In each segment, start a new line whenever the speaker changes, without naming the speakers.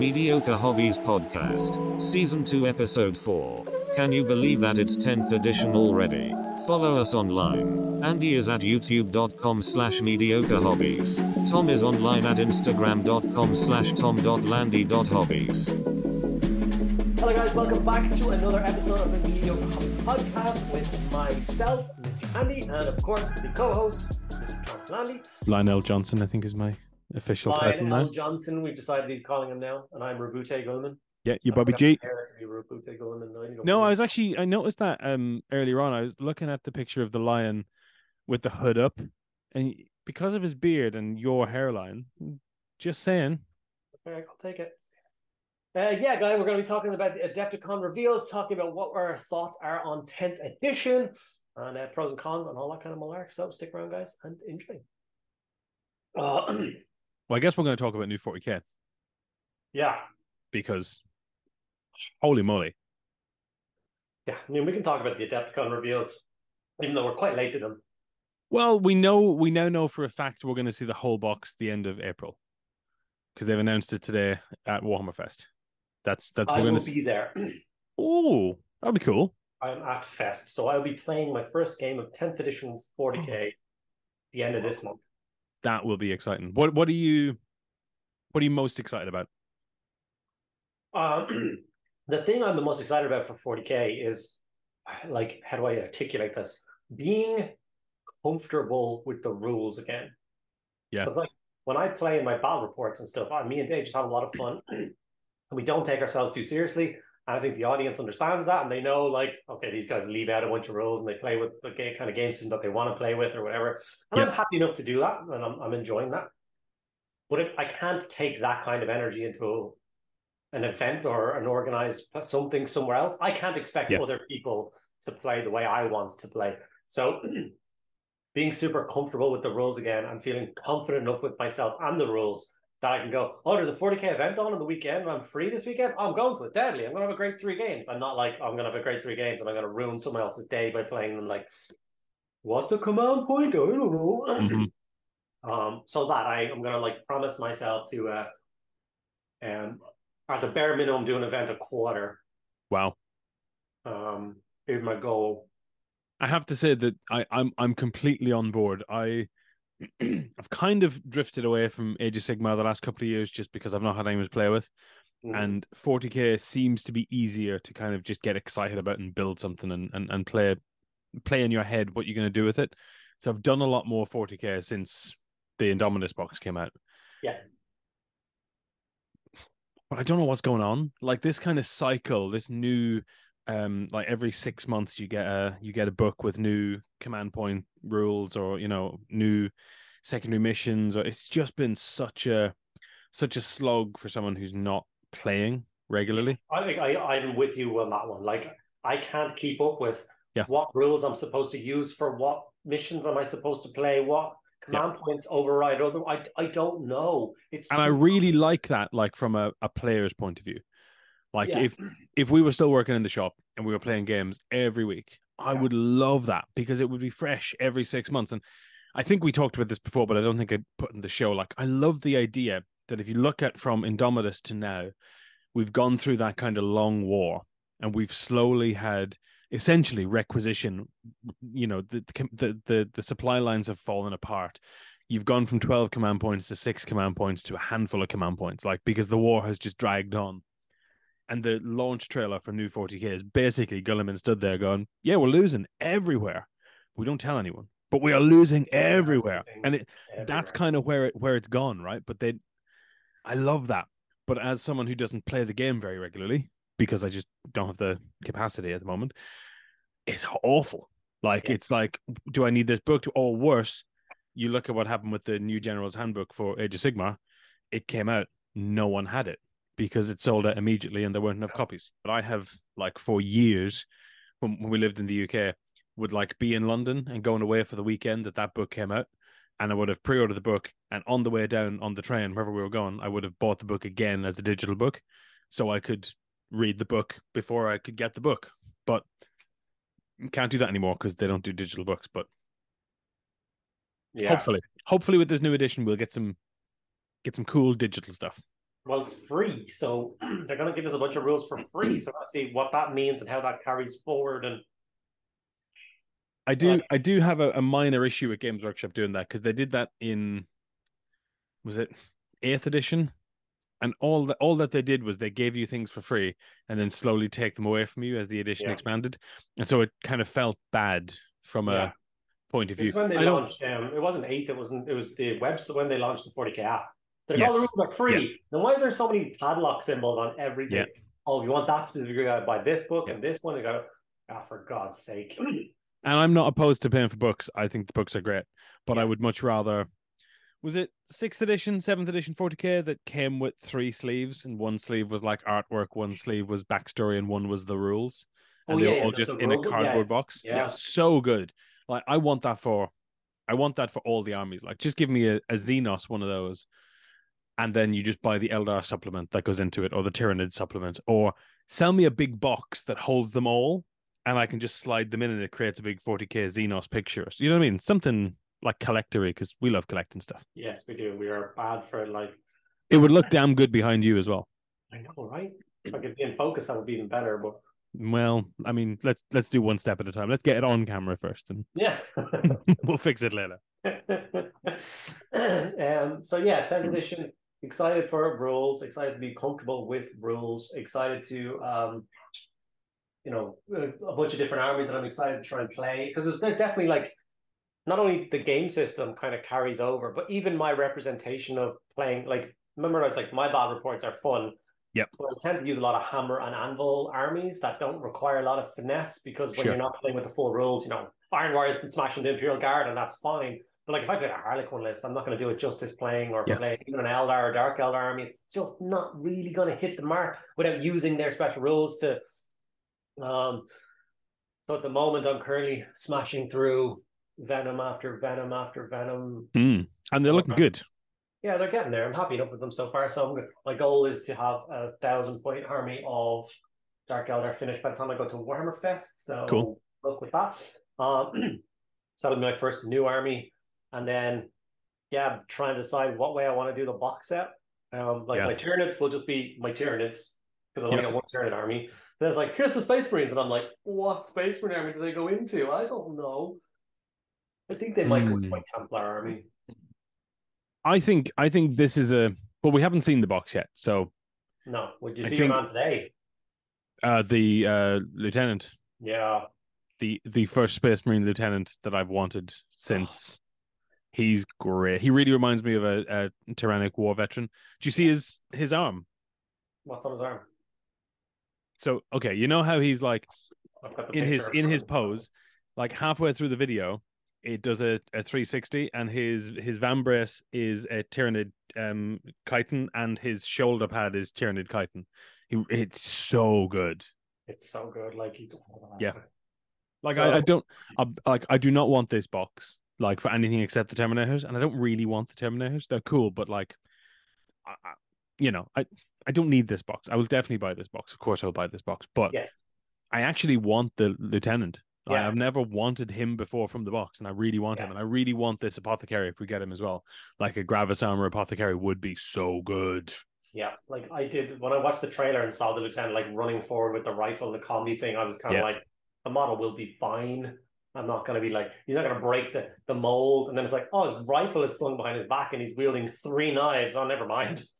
Mediocre Hobbies Podcast, Season 2, Episode 4. Can you believe that it's 10th edition already? Follow us online. Andy is at youtube.com slash mediocre hobbies. Tom is online at instagram.com slash tom.landy.hobbies.
Hello, guys. Welcome back to another episode of the Mediocre Hobby Podcast with myself, Mr. Andy, and of course the co-host, Mr. Thomas Landy.
Lionel Johnson, I think, is my official title
Lionel
now.
Johnson. We've decided he's calling him now, and I'm Roboute Guilliman.
Yeah, you're Bobby G.
No, you don't
No, I was actually I noticed that um earlier on. I was looking at the picture of the lion with the hood up, and because of his beard and your hairline, just saying.
All right, I'll take it. Uh, yeah, guys, we're going to be talking about the Adepticon reveals, talking about what our thoughts are on 10th edition, and uh, pros and cons, and all that kind of malark. So stick around, guys, and enjoy. Uh,
Well, I guess we're going to talk about new 40k
yeah,
because holy moly,
yeah. I mean, we can talk about the Adepticon reveals, even though we're quite late to them.
Well, we know we now know for a fact we're going to see the whole box the end of April because they've announced it today at Warhammer Fest. That's that's
I
we're
will
going to.
be there.
Oh, that'd be cool.
I'm at Fest, so I'll be playing my first game of 10th edition 40k the end of this month.
That will be exciting. What what are you what are you most excited about?
Um, the thing I'm the most excited about for 40k is like, how do I articulate this? Being comfortable with the rules again.
Yeah.
Because like when I play in my battle reports and stuff, uh, me and Dave just have a lot of fun, and we don't take ourselves too seriously. And I think the audience understands that, and they know like, okay, these guys leave out a bunch of rules and they play with the game, kind of game system that they want to play with or whatever. And I'm happy enough to do that, and I'm I'm enjoying that. But if, I can't take that kind of energy into an event or an organized uh, something somewhere else. I can't expect
Yeah.
other people to play the way I want to play. So being super comfortable with the rules again and feeling confident enough with myself and the rules that I can go, oh, there's a 40k event on on the weekend. I'm free this weekend. I'm going to it deadly. I'm going to have a great three games. I'm not like, I'm going to have a great three games and I'm going to ruin someone else's day by playing them like, what's a command point? I don't know.
Mhm.
Um, so that I am gonna like promise myself to uh um at the bare minimum do an event a quarter.
Wow.
Um is my goal.
I have to say that I, I'm I'm completely on board. I I've kind of drifted away from Age of Sigmar the last couple of years just because I've not had anyone to play with.
Mm.
And 40k seems to be easier to kind of just get excited about and build something and, and, and play play in your head what you're going to do with it. So I've done a lot more 40k since the Indomitus box came out.
Yeah.
But I don't know what's going on. Like this kind of cycle, this new um like every 6 months you get a you get a book with new command point rules or you know new secondary missions or it's just been such a such a slog for someone who's not playing regularly.
I think I, I'm with you on that one. Like I can't keep up with
Yeah.
what rules I'm supposed to use for what missions am I supposed to play, what command points override other I I don't know. It's
and I really like that, like from a, a player's point of view. Like
Yeah.
if if we were still working in the shop and we were playing games every week, I would love that because it would be fresh every six months. And I think we talked about this before, but I don't think I put in the show. Like I love the idea that if you look at from Indomitus to now, we've gone through that kind of long war and we've slowly had essentially requisition you know the the the, the supply lines have fallen apart you've gone from 12 command points to 6 command points to a handful of command points like because the war has just dragged on and the launch trailer for new 40k is basically Guilliman stood there going yeah we're losing everywhere. We don't tell anyone but we are losing everywhere.
losing
and it, that's kind of where it where it's gone right? But they i love that. But as someone who doesn't play the game very regularly because i just don't have the capacity at the moment it's awful. Like
Yeah.
it's like do i need this book to, or worse you look at what happened with the new general's handbook for age of sigmar it came out no one had it because it sold out immediately and there weren't enough copies but i have like for years when, we lived in the uk would like be in london and going away for the weekend that that book came out and I would have pre-ordered the book, and on the way down on the train, wherever we were going, I would have bought the book again as a digital book, so I could read the book before I could get the book. But can't do that anymore because they don't do digital books. But
yeah.
hopefully, hopefully with this new edition, we'll get some get some cool digital stuff.
Well, it's free, so they're going to give us a bunch of rules for free. So I see what that means and how that carries forward. And
I do
Like-
I do have a, a minor issue with Games Workshop doing that because they did that in was it eighth edition? And all that all that they did was they gave you things for free and then slowly take them away from you as the edition
Yeah.
expanded. And so it kind of felt bad from a
Yeah.
point of view.
it's when they
I
launched, um, it wasn't eight. It wasn't. It was the website when they launched the 40k app. Like,
Yes.
all the rules are free. Then why is there so many padlock symbols on everything?
Yeah.
Oh, you want that specific? You got to buy this book and this one. You got to. Ah, for God's sake.
and I'm not opposed to paying for books. I think the books are great, but I would much rather. Was it sixth edition, seventh edition 40k that came with three sleeves, and one sleeve was like artwork, one sleeve was backstory, and one was the rules, and
Oh,
they were
yeah,
all just in a
yeah,
cardboard box.
yeah.
so good. Like I want that for, I want that for all the armies. Like just give me a, a Xenos one of those, and then you just buy the Eldar supplement that goes into it, or the Tyranid supplement, or sell me a big box that holds them all, and I can just slide them in, and it creates a big 40k Xenos picture. So, you know what I mean? Something like collectory, because we love collecting stuff.
yes, we do. We are bad for like.
It would look damn good behind you as well.
I know, right? If I could be in focus, that would be even better. But
Well, I mean, let's let's do one step at a time. Let's get it on camera first, and
yeah.
we'll fix it later.
um, so yeah, 10th edition. Excited for rules. Excited to be comfortable with rules. Excited to, um, you know, a a bunch of different armies that I'm excited to try and play because there's definitely like not only the game system kind of carries over, but even my representation of playing. Like, remember, I was like, my battle reports are fun.
Yep.
But I tend to use a lot of hammer and anvil armies that don't require a lot of finesse because when
Sure.
you're not playing with the full rules, you know, Iron Warriors can smash into Imperial Guard and that's fine. But like if I play a Harlequin list, I'm not going to do it justice playing or
Yeah.
I play even an Eldar or Dark Eldar army. It's just not really going to hit the mark without using their special rules to. Um. So at the moment, I'm currently smashing through Venom after Venom after Venom.
Mm. And they're looking good.
Yeah, they're getting there. I'm happy enough with them so far. So I'm my goal is to have a thousand point army of Dark Eldar finished by the time I go to Warhammer Fest. So
Cool.
look with that. Um, so that'll be my first new army, and then yeah, I'm trying to decide what way I want to do the box set. Um, like
Yeah.
my Tyranids will just be my Tyranids because I've only got one Tyranid army. Then it's like here's the Space Marines, and I'm like, what Space Marine army do they go into? I don't know. I think they might go into
Hmm.
my Templar army.
I think I think this is a well, we haven't seen the box yet. So
No, would you
I
see
think-
him on today?
uh the uh lieutenant,
Yeah.
the the first Space Marine lieutenant that I've wanted since he's great. He really reminds me of a, a tyrannic war veteran. Do you see his his arm?
What's on his arm?
So okay, you know how he's like
I've got the
in his in his pose, like halfway through the video, it does a, a 360 and his his vambrace is a tyranid um chitin and his shoulder pad is tyranid chitin. He, it's so good.
It's so good. Like he.
Yeah. Like
So-
I, I don't I, like I do not want this box like for anything except the Terminators, and I don't really want the Terminators. They're cool, but like, I, I, you know, I I don't need this box. I will definitely buy this box. Of course, I'll buy this box, but
Yes.
I actually want the lieutenant.
Yeah.
I've never wanted him before from the box, and I really want him, and I really want this apothecary if we get him as well. Like a Gravis armor apothecary would be so good.
Yeah, like I did when I watched the trailer and saw the lieutenant like running forward with the rifle and the combi thing. I was kind of
Yeah.
like, the model will be fine. I'm not going to be like, he's not going to break the, the mold. And then it's like, oh, his rifle is slung behind his back and he's wielding three knives. Oh, never mind.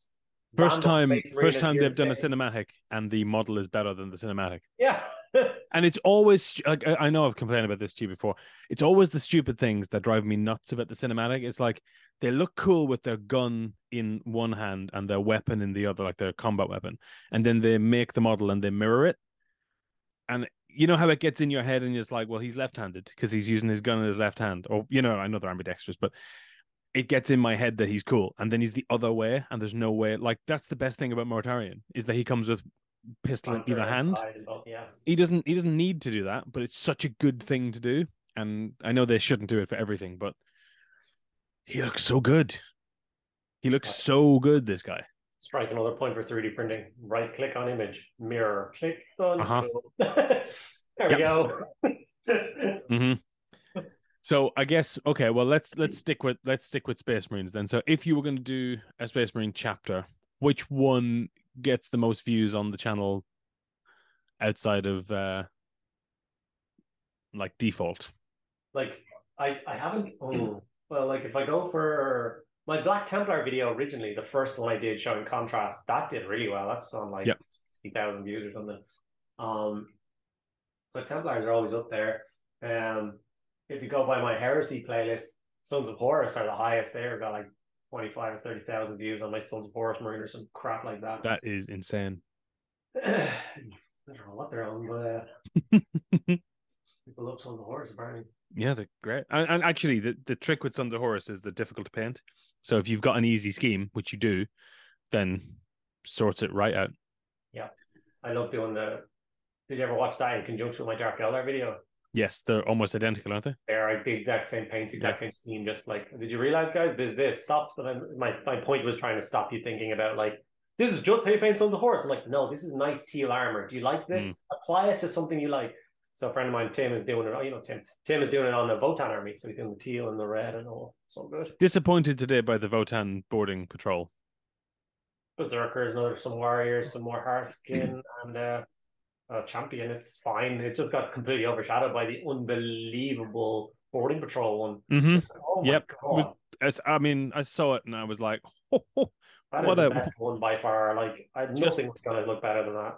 First time, first time they've done a cinematic, and the model is better than the cinematic.
Yeah.
And it's always like I I know I've complained about this to you before. It's always the stupid things that drive me nuts about the cinematic. It's like they look cool with their gun in one hand and their weapon in the other, like their combat weapon, and then they make the model and they mirror it. And you know how it gets in your head, and it's like, well, he's left-handed because he's using his gun in his left hand, or you know, I know they're ambidextrous, but it gets in my head that he's cool, and then he's the other way, and there's no way. Like that's the best thing about Mortarion is that he comes with pistol in either hand
both, yeah.
he doesn't he doesn't need to do that, but it's such a good thing to do. And I know they shouldn't do it for everything, but he looks so good. He looks so good, this guy.
Strike another point for 3D printing. Right click on image, mirror, click on.
Uh-huh.
there we go.
mm-hmm. So I guess okay, well let's let's stick with let's stick with Space Marines then. So if you were going to do a Space Marine chapter, which one gets the most views on the channel outside of uh like default?
Like I I haven't. Oh, well, like if I go for my Black Templar video originally, the first one I did showing contrast, that did really well. That's on like
Yep.
sixty thousand views or something. Um, so Templars are always up there. Um, if you go by my Heresy playlist, Sons of Horus are the highest. They've got like twenty five or thirty thousand views on my Sons of Horus Marine or some crap like that.
That is insane.
I don't know what they're on, but uh, people love Sons of Horus apparently.
Yeah, they're great. And, and actually, the, the trick with Sons of Horus is they're difficult to paint. So if you've got an easy scheme, which you do, then sort it right out. Yeah.
I love doing the. Did you ever watch that in conjunction with my Dark Eldar video?
Yes, they're almost identical, aren't they?
They're like the exact same paints, exact same scheme. Just like, did you realize, guys? This this stops. But my my point was trying to stop you thinking about like this is just how you paint on the horse. I'm like, no, this is nice teal armor. Do you like this?
Mm.
Apply it to something you like. So a friend of mine, Tim, is doing it. Oh, you know, Tim. Tim is doing it on the Votann army. So he's doing the teal and the red and all. So good.
Disappointed today by the Votann boarding patrol.
Berserkers, another some warriors, some more Hearthkyn, and uh, a champion. It's fine. It's just got completely overshadowed by the unbelievable boarding patrol one.
Mm-hmm.
Oh my
Yep.
god,
I mean, I saw it and I was like, oh,
that is
what
the
a-
best one by far. Like, I,
Just-
nothing's gonna look better than that.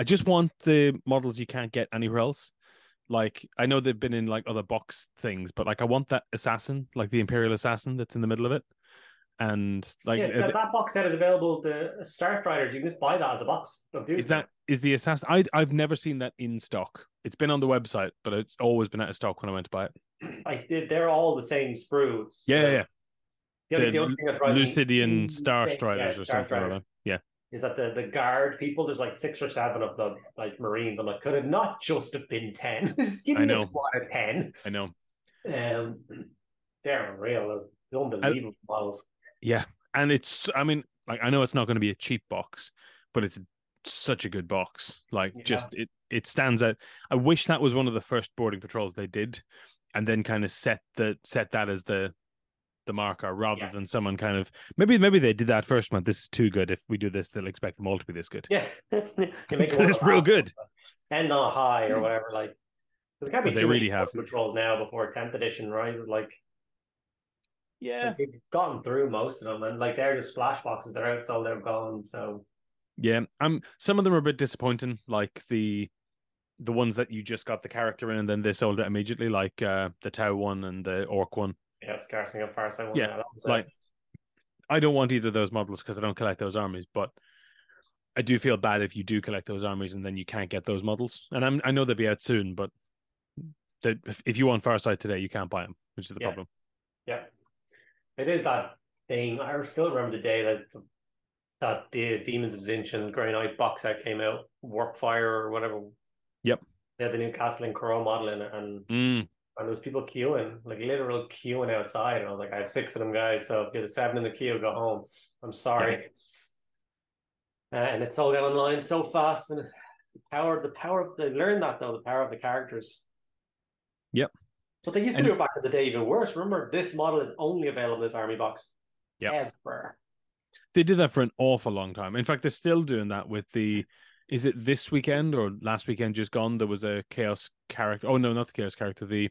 I just want the models you can't get anywhere else. Like I know they've been in like other box things, but like I want that assassin, like the Imperial assassin that's in the middle of it. And like
yeah,
uh,
that, that box set is available. The Riders, you can just buy that as a box.
is that is the assassin I I've never seen that in stock. It's been on the website, but it's always been out of stock when I went to buy it.
I, they're all the same sprues.
Yeah, yeah, yeah.
The, only-
The
only thing that drives me
Lucidian Star Striders
yeah,
or
Star
something like
Striders.
that. Yeah.
Is that the the guard people? There's like six or seven of them, like Marines. I'm like, could it not just have been ten? just give
I
me a
know.
squad of ten.
I know.
Um, they're unreal. They're unbelievable models.
Yeah. And it's I mean, like I know it's not going to be a cheap box, but it's such a good box. Like
Yeah.
just it it stands out. I wish that was one of the first boarding patrols they did and then kind of set the set that as the the marker rather
Yeah.
than someone kind of maybe maybe they did that first month. This is too good. If we do this, they'll expect them all to be this good.
Yeah, you make it
Because it's real good.
End on a high or whatever. Like, 'cause there can't be
they really
many
have.
patrols now before tenth edition rises. Like,
Yeah.
like, they've gotten through most of them, and like they're just splash boxes. They're out, so they're gone. So
Yeah. Um some of them are a bit disappointing, like the the ones that you just got the character in and then they sold it immediately, like uh the Tau one and the Ork one.
Yeah, up Farsight one.
Yeah, like- I don't want either of those models because I don't collect those armies, but I do feel bad if you do collect those armies and then you can't get those models. And I'm, I know they'll be out soon, but if, if you want Farsight today, you can't buy them, which is the
Yeah.
problem.
Yeah, it is that thing. I still remember the day that that the Demons of Tzeentch and Grey Knight box set came out, Warp Fire or whatever.
Yep.
They had the new Castellan Crowe model in it, and
Mm,
and there was people queuing, like literal queuing outside. And I was like, I have six of them guys, so if you're the seven in the queue, go home. I'm sorry. Uh, and it's all out online so fast, and the power, of the power. Of they learned that though, the power of the characters.
Yep.
But they used to
And-
do it back in the day even worse. Remember, this model is only available in this army box.
Yeah.
Ever.
they did that for an awful long time. In fact, they're still doing that with the. Is it this weekend or last weekend just gone? There was a chaos character. Oh no, not the chaos character. The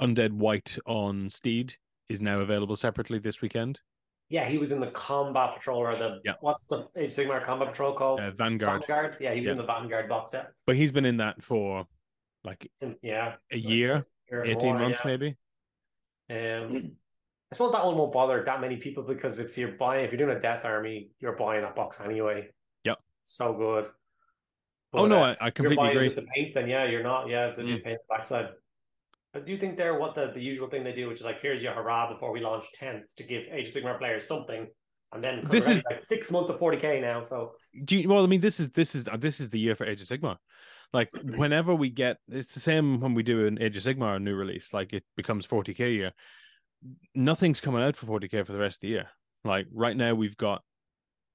undead white on Steed is now available separately this weekend.
Yeah, he was in the combat patrol or the
Yeah.
what's the Age Sigmar combat patrol called?
Uh, Vanguard,
Vanguard. Yeah, he was
Yeah.
in the Vanguard box set.
but he's been in that for like
Yeah,
a year,
year
eighteen
more,
months
yeah.
maybe.
Um, I suppose that one won't bother that many people because if you're buying, if you're doing a death army, you're buying that box anyway.
Yep.
So good.
Oh, no,
uh,
I- I
if you're
completely agree.
The paint, then yeah, you're not. Yeah, the new
Mm.
paint backside. But do you think they're what the, the usual thing they do, which is like, here's your hurrah before we launch tenth to give Age of Sigmar players something, and then
This is-
like six months of forty k now. So
Do you, well, I mean, this is this is this is the year for Age of Sigmar. Like whenever we get, it's the same when we do an Age of Sigmar new release. Like it becomes forty k a year. Nothing's coming out for forty k for the rest of the year. Like right now, we've got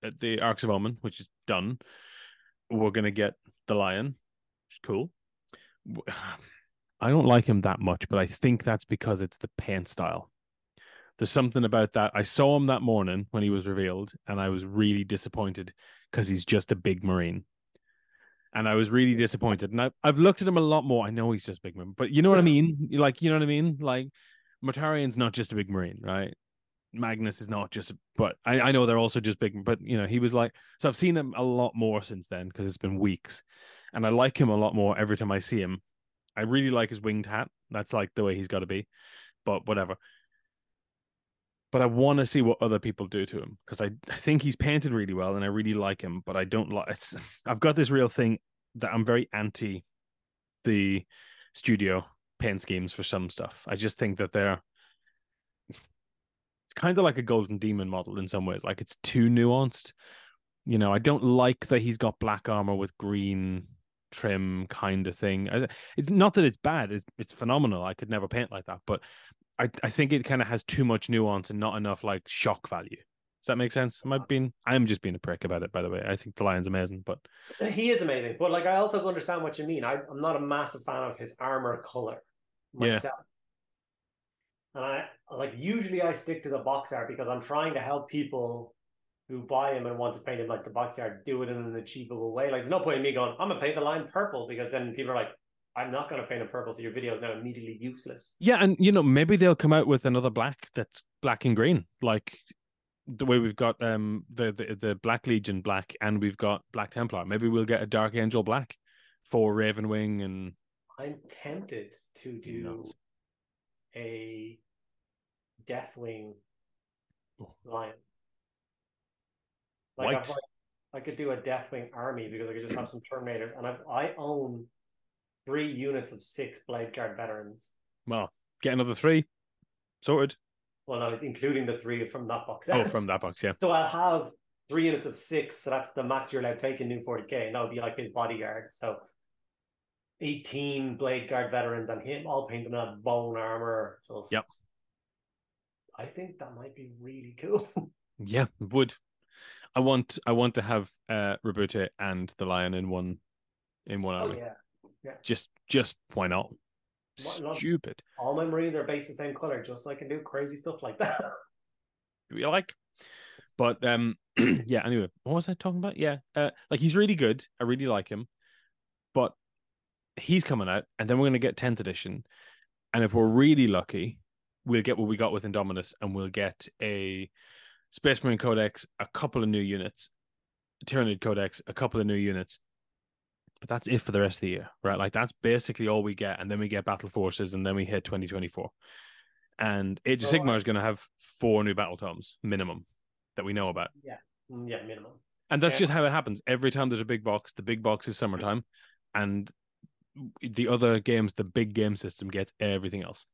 uh, the Arks of Omen, which is done. We're gonna get the Lion, which is cool. I don't like him that much, but I think that's because it's the paint style. There's something about that. I saw him that morning when he was revealed, and I was really disappointed because he's just a big marine. And I was really disappointed. And I, I've looked at him a lot more. I know he's just big marine, but you know what I mean? Like, you know what I mean? Like, Mortarion's not just a big marine, right? Magnus is not just, but I, I know they're also just big, but you know, he was like, so I've seen him a lot more since then because it's been weeks and I like him a lot more every time I see him. I really like his winged hat. That's like the way he's got to be, but whatever. But I want to see what other people do to him because I, I think he's painted really well and I really like him, but I don't like it's I've got this real thing that I'm very anti the studio paint schemes for some stuff. I just think that they're it's kind of like a golden demon model in some ways. Like it's too nuanced. You know, I don't like that he's got black armor with green trim kind of thing. It's not that it's bad; it's, it's phenomenal. I could never paint like that, but I I think it kind of has too much nuance and not enough like shock value. Does that make sense? Am I uh, being? I'm just being a prick about it. By the way, I think the lion's amazing, but uh,
he is amazing. But like, I also understand what you mean. I, I'm not a massive fan of his armor color myself. Yeah. And I like usually I stick to the box art because I'm trying to help people who buy him and want to paint him like the box art do it in an achievable way. Like there's no point in me going, I'm gonna paint the line purple because then people are like, I'm not gonna paint it purple, so your video is now immediately useless.
Yeah, and you know, maybe they'll come out with another black that's black and green. Like the way we've got um the, the the Black Legion black and we've got Black Templar. Maybe we'll get a Dark Angel black for Ravenwing and
I'm tempted to do a Deathwing oh. lion. Like White. I, I could do a Deathwing army because I could just have some Terminators, and I've, I own three units of six Blade Guard veterans.
Well, get another three sorted.
Well, no, including the three from that box.
Oh, from that box, yeah.
So I'll have three units of six, so that's the max you're allowed to take in new 40k, and that would be like his bodyguard. So 18 Blade Guard veterans and him all painted in bone armor. Just,
yep.
I think that might be really cool.
yeah, would. I want I want to have uh Roboute and the lion in one in one oh, army.
yeah. Yeah.
Just just why not? Stupid.
All my Marines are based the same color, just so I can do crazy stuff like that.
you like? But um yeah, anyway, what was I talking about? Yeah. Uh like he's really good. I really like him. But he's coming out, and then we're going to get 10th edition. And if we're really lucky, we'll get what we got with Indomitus, and we'll get a Space Marine Codex, a couple of new units, Tyranid Codex, a couple of new units. But that's it for the rest of the year, right? Like that's basically all we get, and then we get Battle Forces, and then we hit 2024. And Age so, of Sigmar is going to have four new battle tomes minimum that we know about.
Yeah, mm, yeah, minimum.
And that's yeah. just how it happens. Every time there's a big box, the big box is summertime, and the other games, the big game system gets everything else.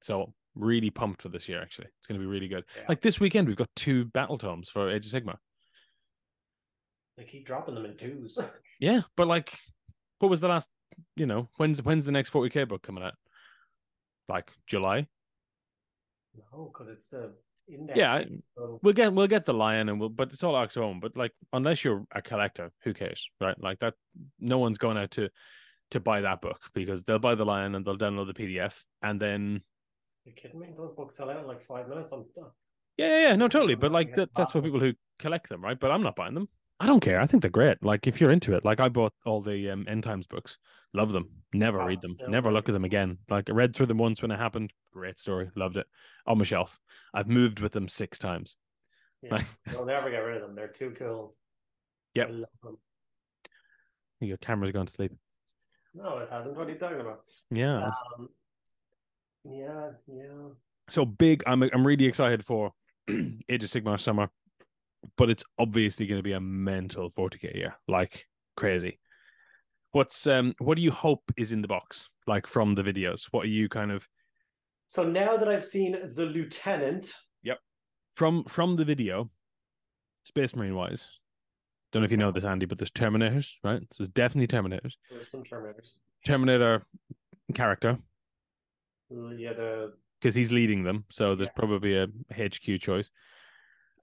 So really pumped for this year. Actually, it's going to be really good. Yeah. Like this weekend, we've got two battle tomes for Age of Sigmar.
They keep dropping them in twos.
yeah, but like, what was the last? You know, when's when's the next 40k book coming out? Like July.
No, because it's the index.
Yeah, so... we'll get we'll get the lion and we'll, but it's all Arc's own. But like, unless you're a collector, who cares, right? Like that, no one's going out to to buy that book because they'll buy the lion and they'll download the PDF and then.
You kidding me? Those books sell out in like five minutes. I'm done.
Yeah, yeah, yeah, no, totally. But like that, that's for people who collect them, right? But I'm not buying them. I don't care. I think they're great. Like if you're into it, like I bought all the um, end times books. Love them. Never oh, read them. Never look at them again. Like I read through them once when it happened. Great story. Loved it. On my shelf. I've moved with them six times.
Yeah. You'll never get rid of them. They're too cool.
Yep. Your camera's gone to sleep.
No, it hasn't. What are you talking about?
Yeah.
Um, yeah, yeah.
So big. I'm I'm really excited for Age of Sigmar Summer, but it's obviously going to be a mental 40k year, like crazy. What's um what do you hope is in the box, like from the videos? What are you kind of?
So now that I've seen the lieutenant,
yep, from from the video, Space Marine wise, don't know if you know this, Andy, but there's Terminators, right? So there's definitely Terminators.
There's some Terminators.
Terminator character.
Uh, yeah, the
because he's leading them, so there's yeah. probably a HQ choice.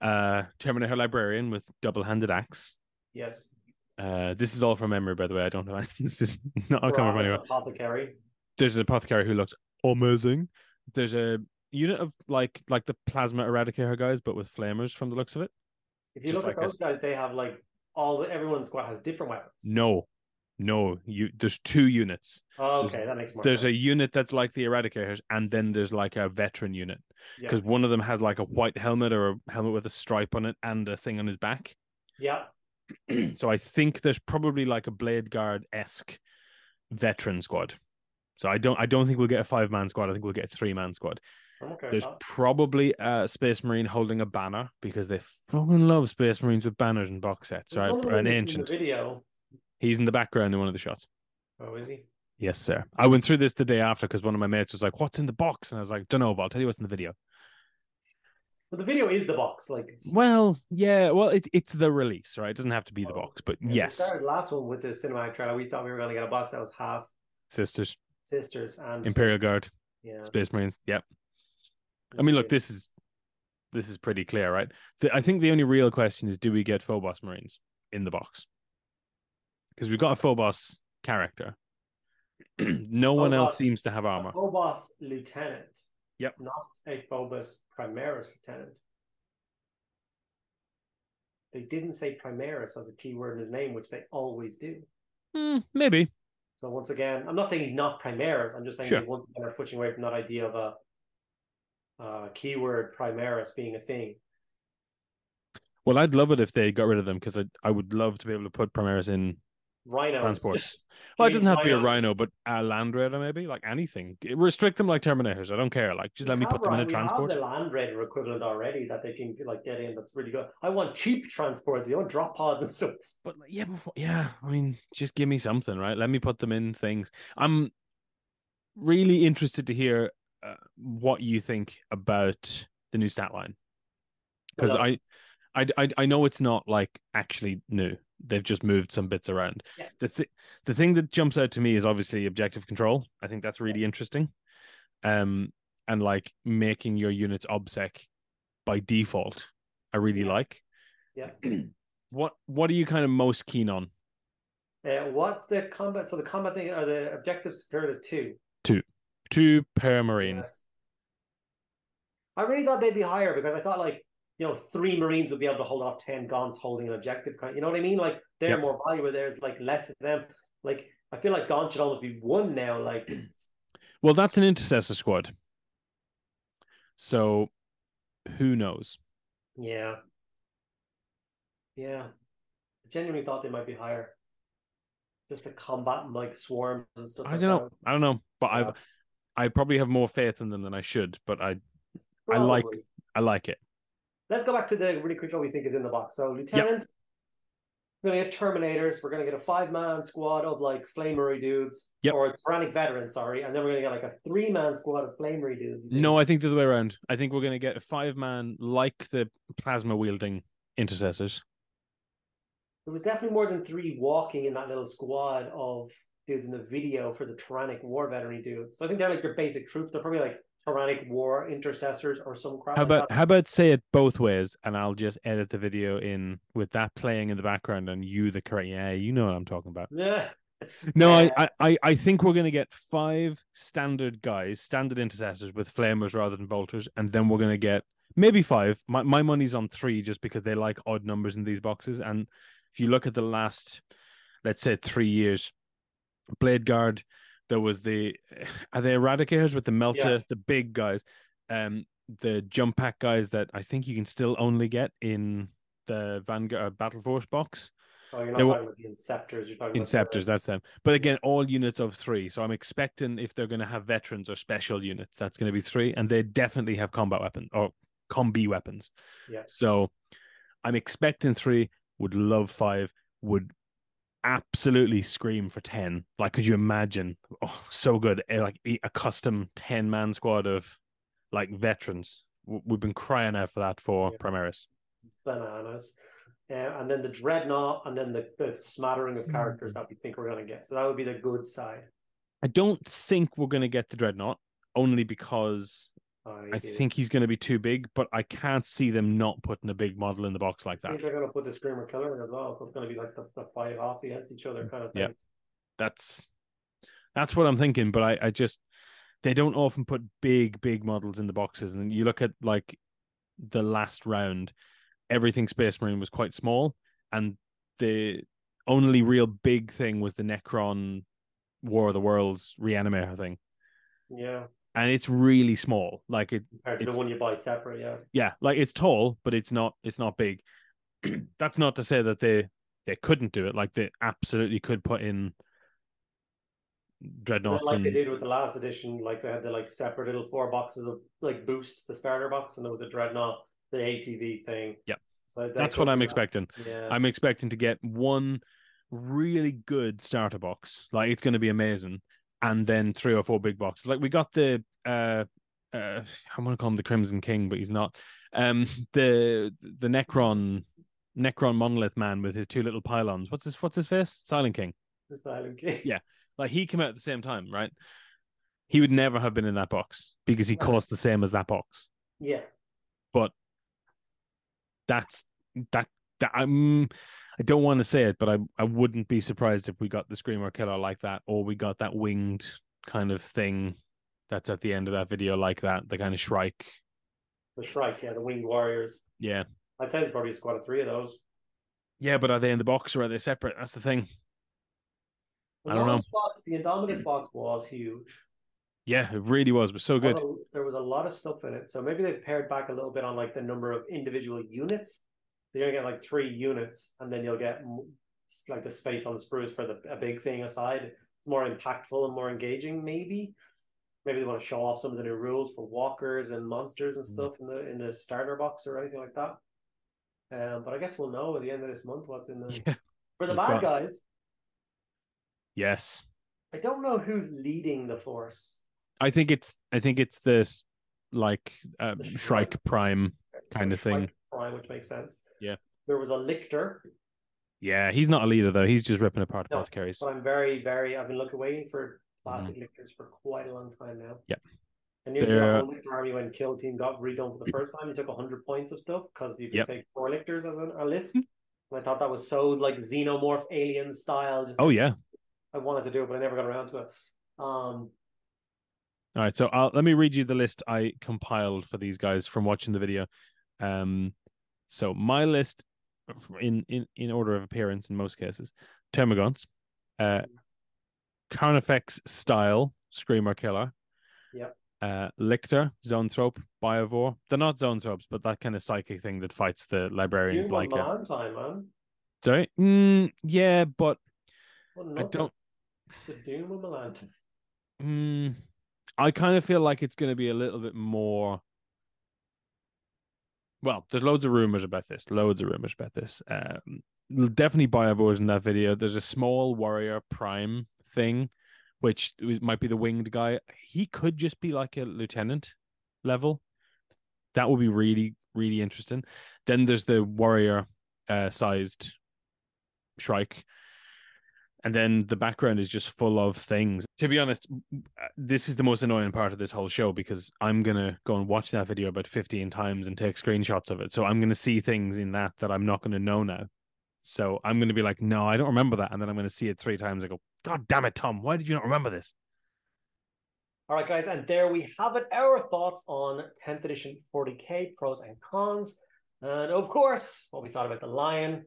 Uh, Terminator librarian with double-handed axe.
Yes.
Uh, this is all from memory, by the way. I don't know. this is not coming from anywhere.
Apothecary.
There's an apothecary who looks amazing. There's a unit of like like the plasma eradicator guys, but with flamers from the looks of it.
If you
Just
look
like
at those
us.
guys, they have like all the everyone's squad has different weapons.
No, no, you there's two units.
Oh, okay, that makes more
There's a unit that's like the eradicators, and then there's like a veteran unit
yeah.
because one of them has like a white helmet or a helmet with a stripe on it and a thing on his back.
yeah,
so I think there's probably like a blade guard esque veteran squad. So I don't I don't think we'll get a five man squad. I think we'll get a three man squad.
Okay.
There's probably a space marine holding a banner because they fucking love space marines with banners and box sets.
There's
Right,
one of them
an ancient.
video.
He's in the background in one of the shots.
Oh, is he?
Yes, sir. I went through this the day after because one of my mates was like, "What's in the box?" And I was like, "Don't know, but I'll tell you what's in the video."
But the video is the box. Like it's,
Well, yeah, well, it, it's the release, right? It doesn't have to be the
Oh,
box, but
we
yes,
started last one with the cinematic trailer. We thought we were going to get a box that was half
sisters,
sisters and
Imperial Guard,
Yeah.
Space Marines. Yep. I mean, look, this is this is pretty clear, right? The, I think the only real question is, do we get Phobos Marines in the box? Because we've got a Phobos character. no one else seems to have armor.
Phobos lieutenant.
Yep.
Not a Phobos Primaris lieutenant. They didn't say Primaris as a keyword in his name, which they always do.
Hmm, maybe.
So once again, I'm not saying he's not Primaris. I'm just saying
Sure.
they once again are pushing away from that idea of a uh, keyword Primaris being a thing.
Well, I'd love it if they got rid of them because I I would love to be able to put Primaris in
Rhinos.
transports. Well, it doesn't have to be a. Rhino, but a Land Raider maybe, like anything. Restrict them like Terminators. I don't care. Like, just
We
let me put them in a transport.
We have the Land Raider equivalent already that they can like get in. That's really good. I want cheap transports. You want drop pods and stuff.
But yeah, but, yeah. I mean, just give me something, right? Let me put them in things. I'm really interested to hear uh, what you think about the new stat line because I, I, I, I know it's not like actually new. They've just moved some bits around.
Yeah.
The th- the thing that jumps out to me is obviously objective control. I think that's really interesting. Um, and like making your units obsec by default, I really like.
Yeah.
What What are you kind of most keen on?
Uh, what's the combat? So the combat thing are the objectives period is two.
Two per marine.
Yes. I really thought they'd be higher because I thought like you know three Marines would be able to hold off ten Gaunts holding an objective. kind- You know what I mean? Like they're
Yep.
more valuable. There's like less of them. Like I feel like Gaunt should almost be one now. Like
Well, that's an intercessor squad. So who knows?
yeah, yeah. I genuinely thought they might be higher. Just to combat like swarms and stuff.
I
like
don't know.
that.
I don't know. But
Yeah.
I've I probably have more faith in them than I should, but I I like I like it.
Let's go back to the really quick what we think is in the box. So, Lieutenant, we're going to get Terminators. We're to get a five man squad of like Flamery dudes,
Yep.
or Tyrannic veterans, sorry. And then we're to get like a three man squad of Flamery dudes.
No, I think the other way around. I think we're gonna get a five man like the plasma wielding intercessors.
there was definitely more than three walking in that little squad of dudes in the video for the Tyrannic war veteran dudes. So, I think they're like your basic troops. They're probably like Tyrannic war intercessors or some crap.
How about
that.
how about say it both ways and I'll just edit the video in with that playing in the background and you the correct yeah, you know what I'm talking about.
Yeah.
No, I, I, I think we're going to get five standard guys, standard intercessors with flamers rather than bolters, and then we're going to get maybe five. My my money's on three just because they like odd numbers in these boxes. And if you look at the last, let's say three years, Blade Guard, there was the are they eradicators with the melter,
Yeah.
the big guys, um, the jump pack guys that I think you can still only get in the Vanguard Battle Force box.
Oh, you're not
They were-
talking about the Inceptors. You're talking about
Inceptors, that's them. But again, all units of three. So I'm expecting if they're going to have veterans or special units, that's going to be three, and they definitely have combat weapons or combi weapons.
Yeah.
So I'm expecting three. Would love five. Would absolutely scream for ten. Like, could you imagine? Oh, so good. Eh, Like a custom ten man squad of like veterans. We've been crying out for that for
Yeah.
Primaris.
bananas. Uh, and then the dreadnought, and then the, the smattering of characters that we think we're going to get. So that would be the good side.
I don't think we're going to get the dreadnought only because I think he's going to be too big, but I can't see them not putting a big model in the box like
I think
that.
they're going to put the Screamer Killer in as well. So it's going to be like the, the fight off against each other mm, kind of thing.
Yeah. That's That's what I'm thinking. But I, I just they don't often put big, big models in the boxes. And you look at like the last round, everything Space Marine was quite small, and the only real big thing was the Necron War of the Worlds reanimator thing.
Yeah.
And it's really small. Like it
Compared to the one you buy separate, yeah.
yeah, like it's tall, but it's not it's not big. That's not to say that they they couldn't do it. Like they absolutely could put in dreadnoughts
like
and
they did with the last edition, like they had the like separate little four boxes of like boost the starter box, and there was a dreadnought, the ATV thing.
Yeah,
So
that's what I'm
that.
expecting.
Yeah.
I'm expecting to get one really good starter box. Like it's going to be amazing, and then three or four big boxes. Like we got the uh uh I want to call him the Crimson King, but he's not. Um the the Necron Necron monolith man with his two little pylons. What's his what's his face? Silent King.
the Silent King.
Yeah. Like he came out at the same time, right? He would never have been in that box because he
Right.
cost the same as that box.
Yeah.
But that's that. that I'm. I don't want to say it, but I I wouldn't be surprised if we got the screamer killer like that, or we got that winged kind of thing that's at the end of that video like that, the kind of Shrike.
The Shrike, yeah, the Winged Warriors.
Yeah,
I'd say there's probably a squad of three of those.
yeah, but are they in the box or are they separate? That's the thing.
The
I don't know.
Box, the Indomitus box was huge.
Yeah, it really was. It was so good.
Although there was a lot of stuff in it. So maybe they've pared back a little bit on like the number of individual units. So you're gonna get like three units, and then you'll get like the space on the sprues for the a big thing aside. More impactful and more engaging, maybe. Maybe they want to show off some of the new rules for walkers and monsters and
Mm.
stuff in the in the starter box or anything like that. Um, but I guess we'll know at the end of this month what's in the
Yeah.
for the
We've
bad
got-
guys.
Yes,
I don't know who's leading the force.
I think it's. I think it's this like uh,
The
Shrike
Shrike.
Prime. Kind of thing.
Prime, which makes sense.
Yeah.
There was a lictor,
Yeah, he's not a leader though. He's just ripping apart
No,
apothecaries.
but I'm very, very. I've been looking, waiting for plastic lictors for quite a long time now.
Mm-hmm. Yep.
And nearly
They're-
the whole lictor army when Kill Team got redone for the first time. You took hundred points of stuff because you could
Yep.
take four lictors as a list. And I thought that was so like xenomorph alien style. Just
Oh yeah.
I wanted to do it, but I never got around to it. Um,
All right, so I'll, let me read you the list I compiled for these guys from watching the video. Um, so my list, in in in order of appearance in most cases, Termagants, uh, Carnifex style Screamer Killer,
Yep.
uh, Lictor, Zoanthrope, Biovore. They're not Zoanthropes, but that kind of psychic thing that fights the librarians like it.
Time, man.
Sorry, mm, yeah, but
Well,
I don't.
The Doom on Milan.
Mm, I kind of feel like it's going to be a little bit more. Well, there's loads of rumors about this. Loads of rumors about this. Um, definitely Biovores in that video. There's a small warrior prime thing, which might be the winged guy. He could just be like a lieutenant level. That would be really, really interesting. Then there's the warrior uh, sized Shrike. And then the background is just full of things. To be honest, uh, this is the most annoying part of this whole show because I'm going to go and watch that video about 15 times and take screenshots of it. So I'm going to see things in that that I'm not going to know now. So I'm going to be like, no, I don't remember that. And then I'm going to see it three times. I go, God damn it, Tom. Why did you not remember this?
All right, guys, and there we have it. Our thoughts on 10th edition 40k pros and cons, and of course, what we thought about the lion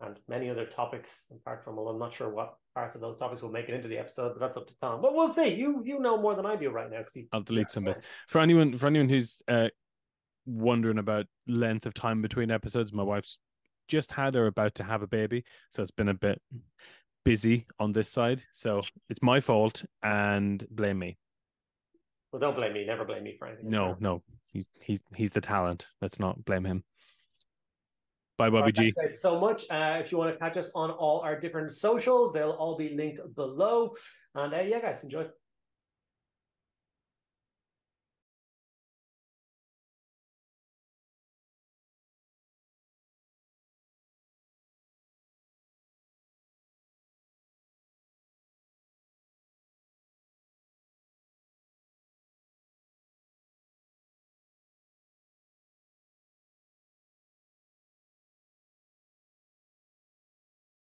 and many other topics. Apart from, well, I'm not sure what parts of those topics will make it into the episode, but that's up to Tom. But we'll see. You you know more than I do right now because
I'll delete some bits. For anyone, for anyone who's uh, wondering about length of time between episodes, my wife's just had or about to have a baby, so it's been a bit busy on this side. So it's my fault, and blame me.
Well, don't blame me. Never blame me for anything.
No, no, he's he's he's the talent. Let's not blame him. Bye, Bobby
right,
G.
thanks guys so much. Uh, if you want to catch us on all our different socials, they'll all be linked below. And uh, yeah, guys, enjoy.